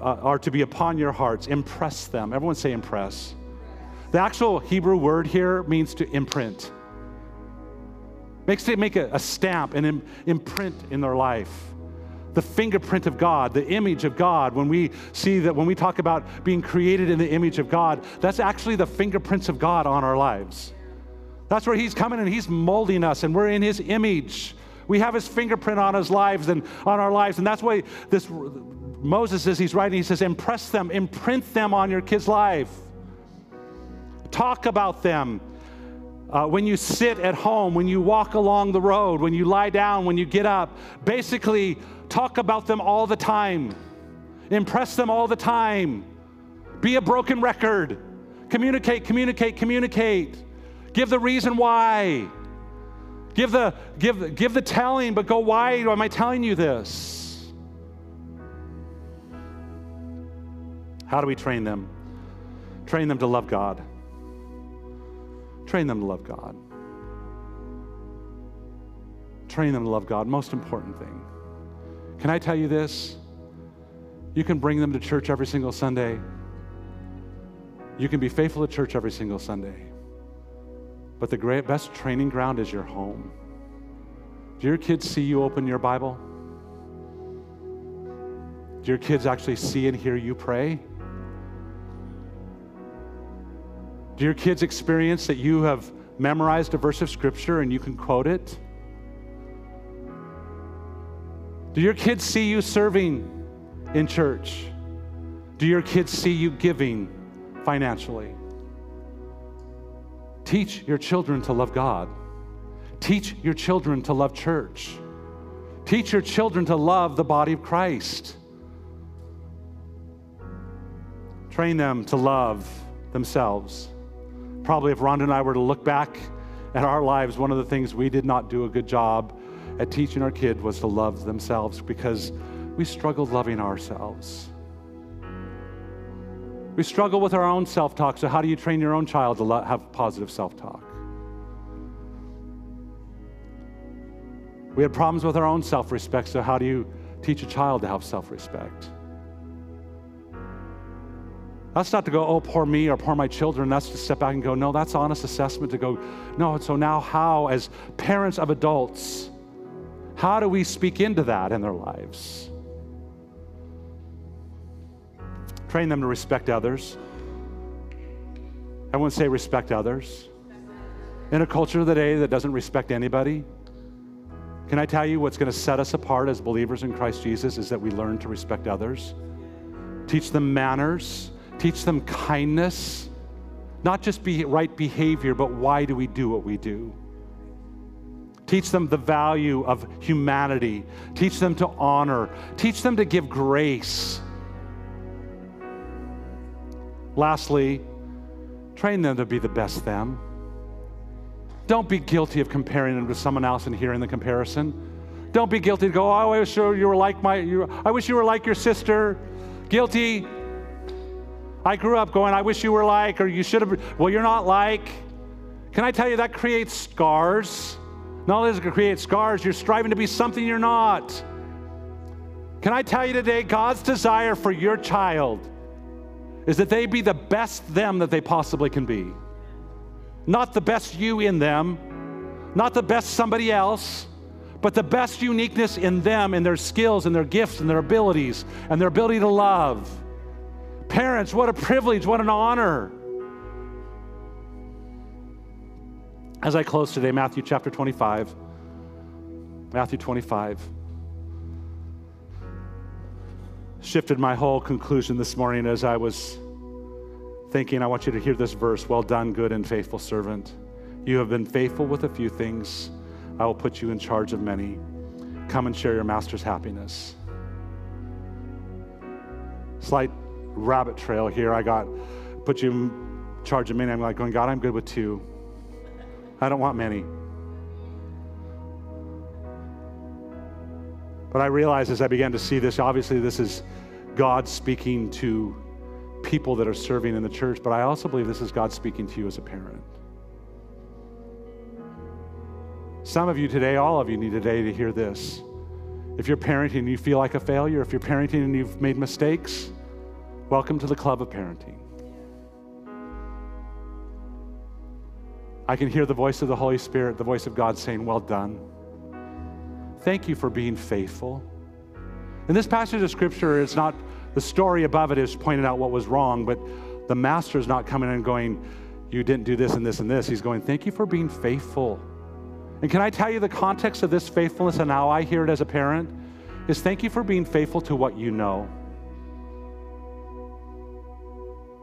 are to be upon your hearts. Impress them. Everyone say impress. The actual Hebrew word here means to imprint makes it make a, a stamp and Im, imprint in their life the fingerprint of God, the image of God. When we see that, when we talk about being created in the image of God, that's actually the fingerprints of God on our lives. That's where He's coming and He's molding us, and we're in His image. We have His fingerprint on His lives and on our lives, and that's why this Moses says he's writing. He says, "Impress them, imprint them on your kids' life. Talk about them." Uh, when you sit at home, when you walk along the road, when you lie down, when you get up, basically talk about them all the time. Impress them all the time. Be a broken record. Communicate, communicate, communicate. Give the reason why. Give the, give, give the telling, but go, why am I telling you this? How do we train them? Train them to love God. Train them to love God. Train them to love God. Most important thing. Can I tell you this? You can bring them to church every single Sunday. You can be faithful to church every single Sunday. But the great, best training ground is your home. Do your kids see you open your Bible? Do your kids actually see and hear you pray? Do your kids experience that you have memorized a verse of Scripture and you can quote it? Do your kids see you serving in church? Do your kids see you giving financially? Teach your children to love God. Teach your children to love church. Teach your children to love the body of Christ. Train them to love themselves. Probably, if Rhonda and I were to look back at our lives, one of the things we did not do a good job at teaching our kid was to love themselves because we struggled loving ourselves. We struggle with our own self talk. So, how do you train your own child to lo- have positive self talk? We had problems with our own self respect. So, how do you teach a child to have self respect? That's not to go, oh, poor me or poor my children. That's to step back and go, no, that's honest assessment to go, no. So now, how, as parents of adults, how do we speak into that in their lives? Train them to respect others. I wouldn't say respect others. In a culture today that doesn't respect anybody, can I tell you what's going to set us apart as believers in Christ Jesus is that we learn to respect others, teach them manners, teach them kindness, not just be right behavior, but why do we do what we do? Teach them the value of humanity. Teach them to honor. Teach them to give grace. Lastly, train them to be the best them. Don't be guilty of comparing them to someone else and hearing the comparison. Don't be guilty to go, oh, I wish you were like my, you, I wish you were like your sister. Guilty. I grew up going, I wish you were like, or you should have, well, you're not like. Can I tell you that creates scars? Not only does it create scars, you're striving to be something you're not. Can I tell you today, God's desire for your child is that they be the best them that they possibly can be. Not the best you in them, not the best somebody else, but the best uniqueness in them, in their skills and their gifts and their abilities and their ability to love. Parents, what a privilege, what an honor. As I close today, Matthew chapter 25. Matthew 25. Shifted my whole conclusion this morning as I was thinking, I want you to hear this verse Well done, good and faithful servant. You have been faithful with a few things. I will put you in charge of many. Come and share your master's happiness. Slight rabbit trail here. I got put you in charge of many. I'm like going, God, I'm good with two. I don't want many. But I realized as I began to see this, obviously, this is God speaking to people that are serving in the church, but I also believe this is God speaking to you as a parent. Some of you today, all of you need today to hear this. If you're parenting and you feel like a failure, if you're parenting and you've made mistakes, welcome to the club of parenting. I can hear the voice of the Holy Spirit, the voice of God saying, Well done. Thank you for being faithful. In this passage of scripture, it's not the story above it is pointing out what was wrong, but the master is not coming and going, You didn't do this and this and this. He's going, Thank you for being faithful. And can I tell you the context of this faithfulness and how I hear it as a parent? Is thank you for being faithful to what you know.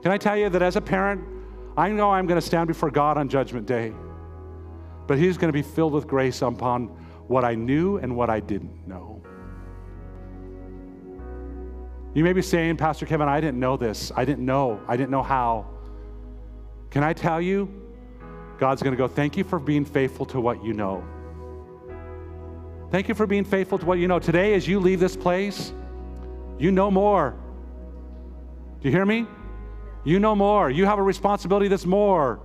Can I tell you that as a parent, I know I'm going to stand before God on Judgment Day, but He's going to be filled with grace upon what I knew and what I didn't know. You may be saying, Pastor Kevin, I didn't know this. I didn't know. I didn't know how. Can I tell you? God's going to go, Thank you for being faithful to what you know. Thank you for being faithful to what you know. Today, as you leave this place, you know more. Do you hear me? You know more. You have a responsibility that's more.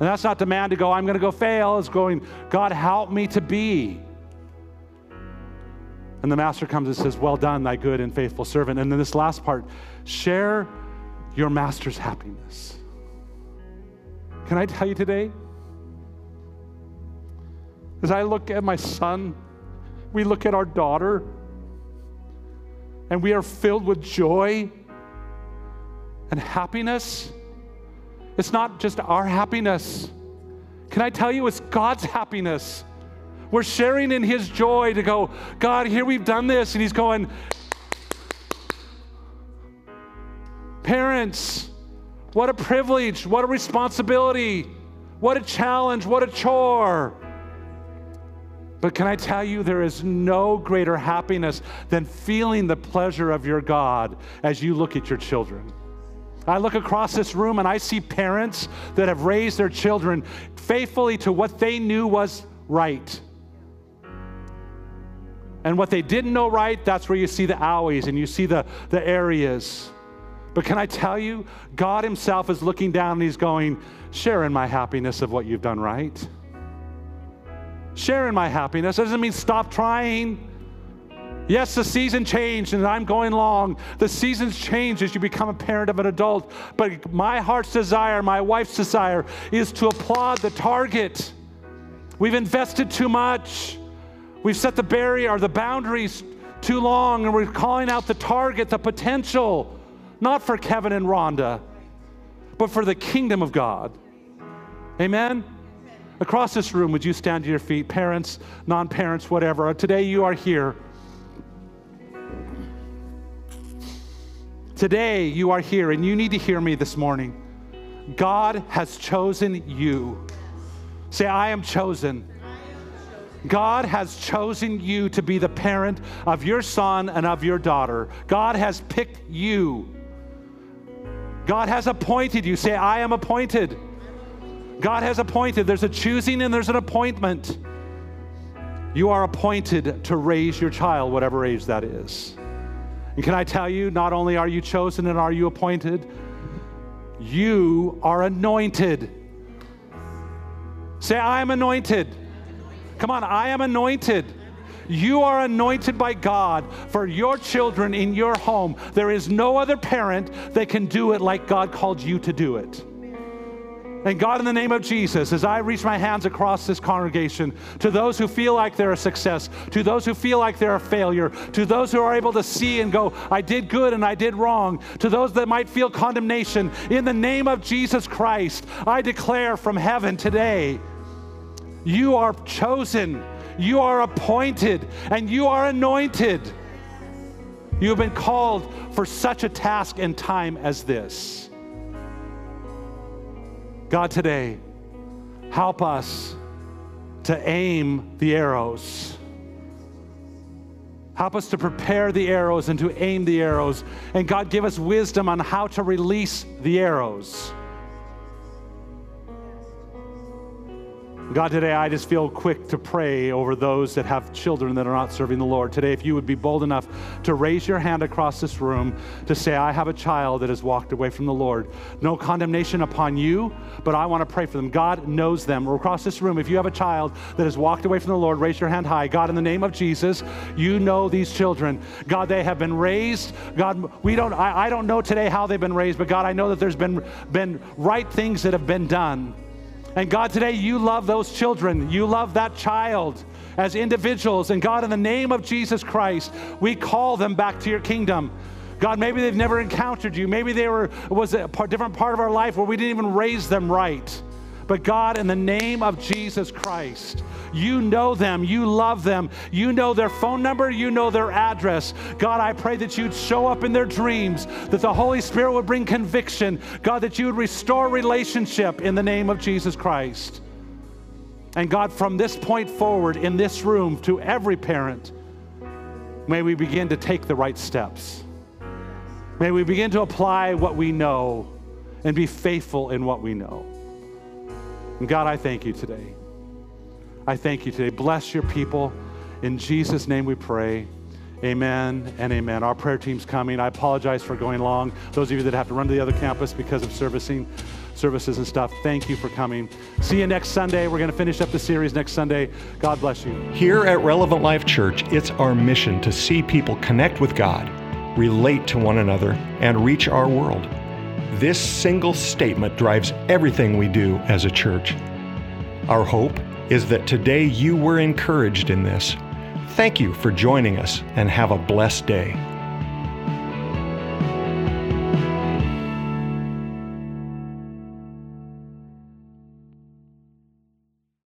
And that's not demand to go, I'm going to go fail. It's going, God, help me to be. And the master comes and says, Well done, thy good and faithful servant. And then this last part share your master's happiness. Can I tell you today? As I look at my son, we look at our daughter and we are filled with joy and happiness. It's not just our happiness. Can I tell you, it's God's happiness. We're sharing in His joy to go, God, here we've done this. And He's going, Parents, what a privilege, what a responsibility, what a challenge, what a chore. But can I tell you, there is no greater happiness than feeling the pleasure of your God as you look at your children. I look across this room and I see parents that have raised their children faithfully to what they knew was right. And what they didn't know right, that's where you see the owies and you see the, the areas. But can I tell you, God Himself is looking down and He's going, share in my happiness of what you've done right. Share in my happiness. That doesn't mean stop trying. Yes, the season changed and I'm going long. The seasons change as you become a parent of an adult. But my heart's desire, my wife's desire, is to applaud the target. We've invested too much. We've set the barrier or the boundaries too long, and we're calling out the target, the potential, not for Kevin and Rhonda, but for the kingdom of God. Amen? Across this room, would you stand to your feet, parents, non parents, whatever? Today you are here. Today you are here, and you need to hear me this morning. God has chosen you. Say, I am chosen. God has chosen you to be the parent of your son and of your daughter. God has picked you. God has appointed you. Say, I am appointed. God has appointed. There's a choosing and there's an appointment. You are appointed to raise your child, whatever age that is. And can I tell you, not only are you chosen and are you appointed, you are anointed. Say, I am anointed. Come on, I am anointed. You are anointed by God for your children in your home. There is no other parent that can do it like God called you to do it. And God, in the name of Jesus, as I reach my hands across this congregation, to those who feel like they're a success, to those who feel like they're a failure, to those who are able to see and go, I did good and I did wrong, to those that might feel condemnation, in the name of Jesus Christ, I declare from heaven today, you are chosen, you are appointed, and you are anointed. You have been called for such a task and time as this. God, today, help us to aim the arrows. Help us to prepare the arrows and to aim the arrows. And God, give us wisdom on how to release the arrows. God, today I just feel quick to pray over those that have children that are not serving the Lord. Today, if you would be bold enough to raise your hand across this room to say, I have a child that has walked away from the Lord. No condemnation upon you, but I want to pray for them. God knows them. Or across this room, if you have a child that has walked away from the Lord, raise your hand high. God, in the name of Jesus, you know these children. God, they have been raised. God, we don't, I, I don't know today how they've been raised, but God, I know that there's been, been right things that have been done. And God, today you love those children. You love that child as individuals. And God, in the name of Jesus Christ, we call them back to your kingdom. God, maybe they've never encountered you. Maybe they were was a different part of our life where we didn't even raise them right. But God, in the name of Jesus Christ, you know them, you love them, you know their phone number, you know their address. God, I pray that you'd show up in their dreams, that the Holy Spirit would bring conviction. God, that you would restore relationship in the name of Jesus Christ. And God, from this point forward in this room to every parent, may we begin to take the right steps. May we begin to apply what we know and be faithful in what we know. And God, I thank you today. I thank you today. Bless your people. In Jesus' name we pray. Amen and amen. Our prayer team's coming. I apologize for going long. Those of you that have to run to the other campus because of servicing services and stuff, thank you for coming. See you next Sunday. We're going to finish up the series next Sunday. God bless you. Here at Relevant Life Church, it's our mission to see people connect with God, relate to one another, and reach our world. This single statement drives everything we do as a church. Our hope is that today you were encouraged in this. Thank you for joining us and have a blessed day.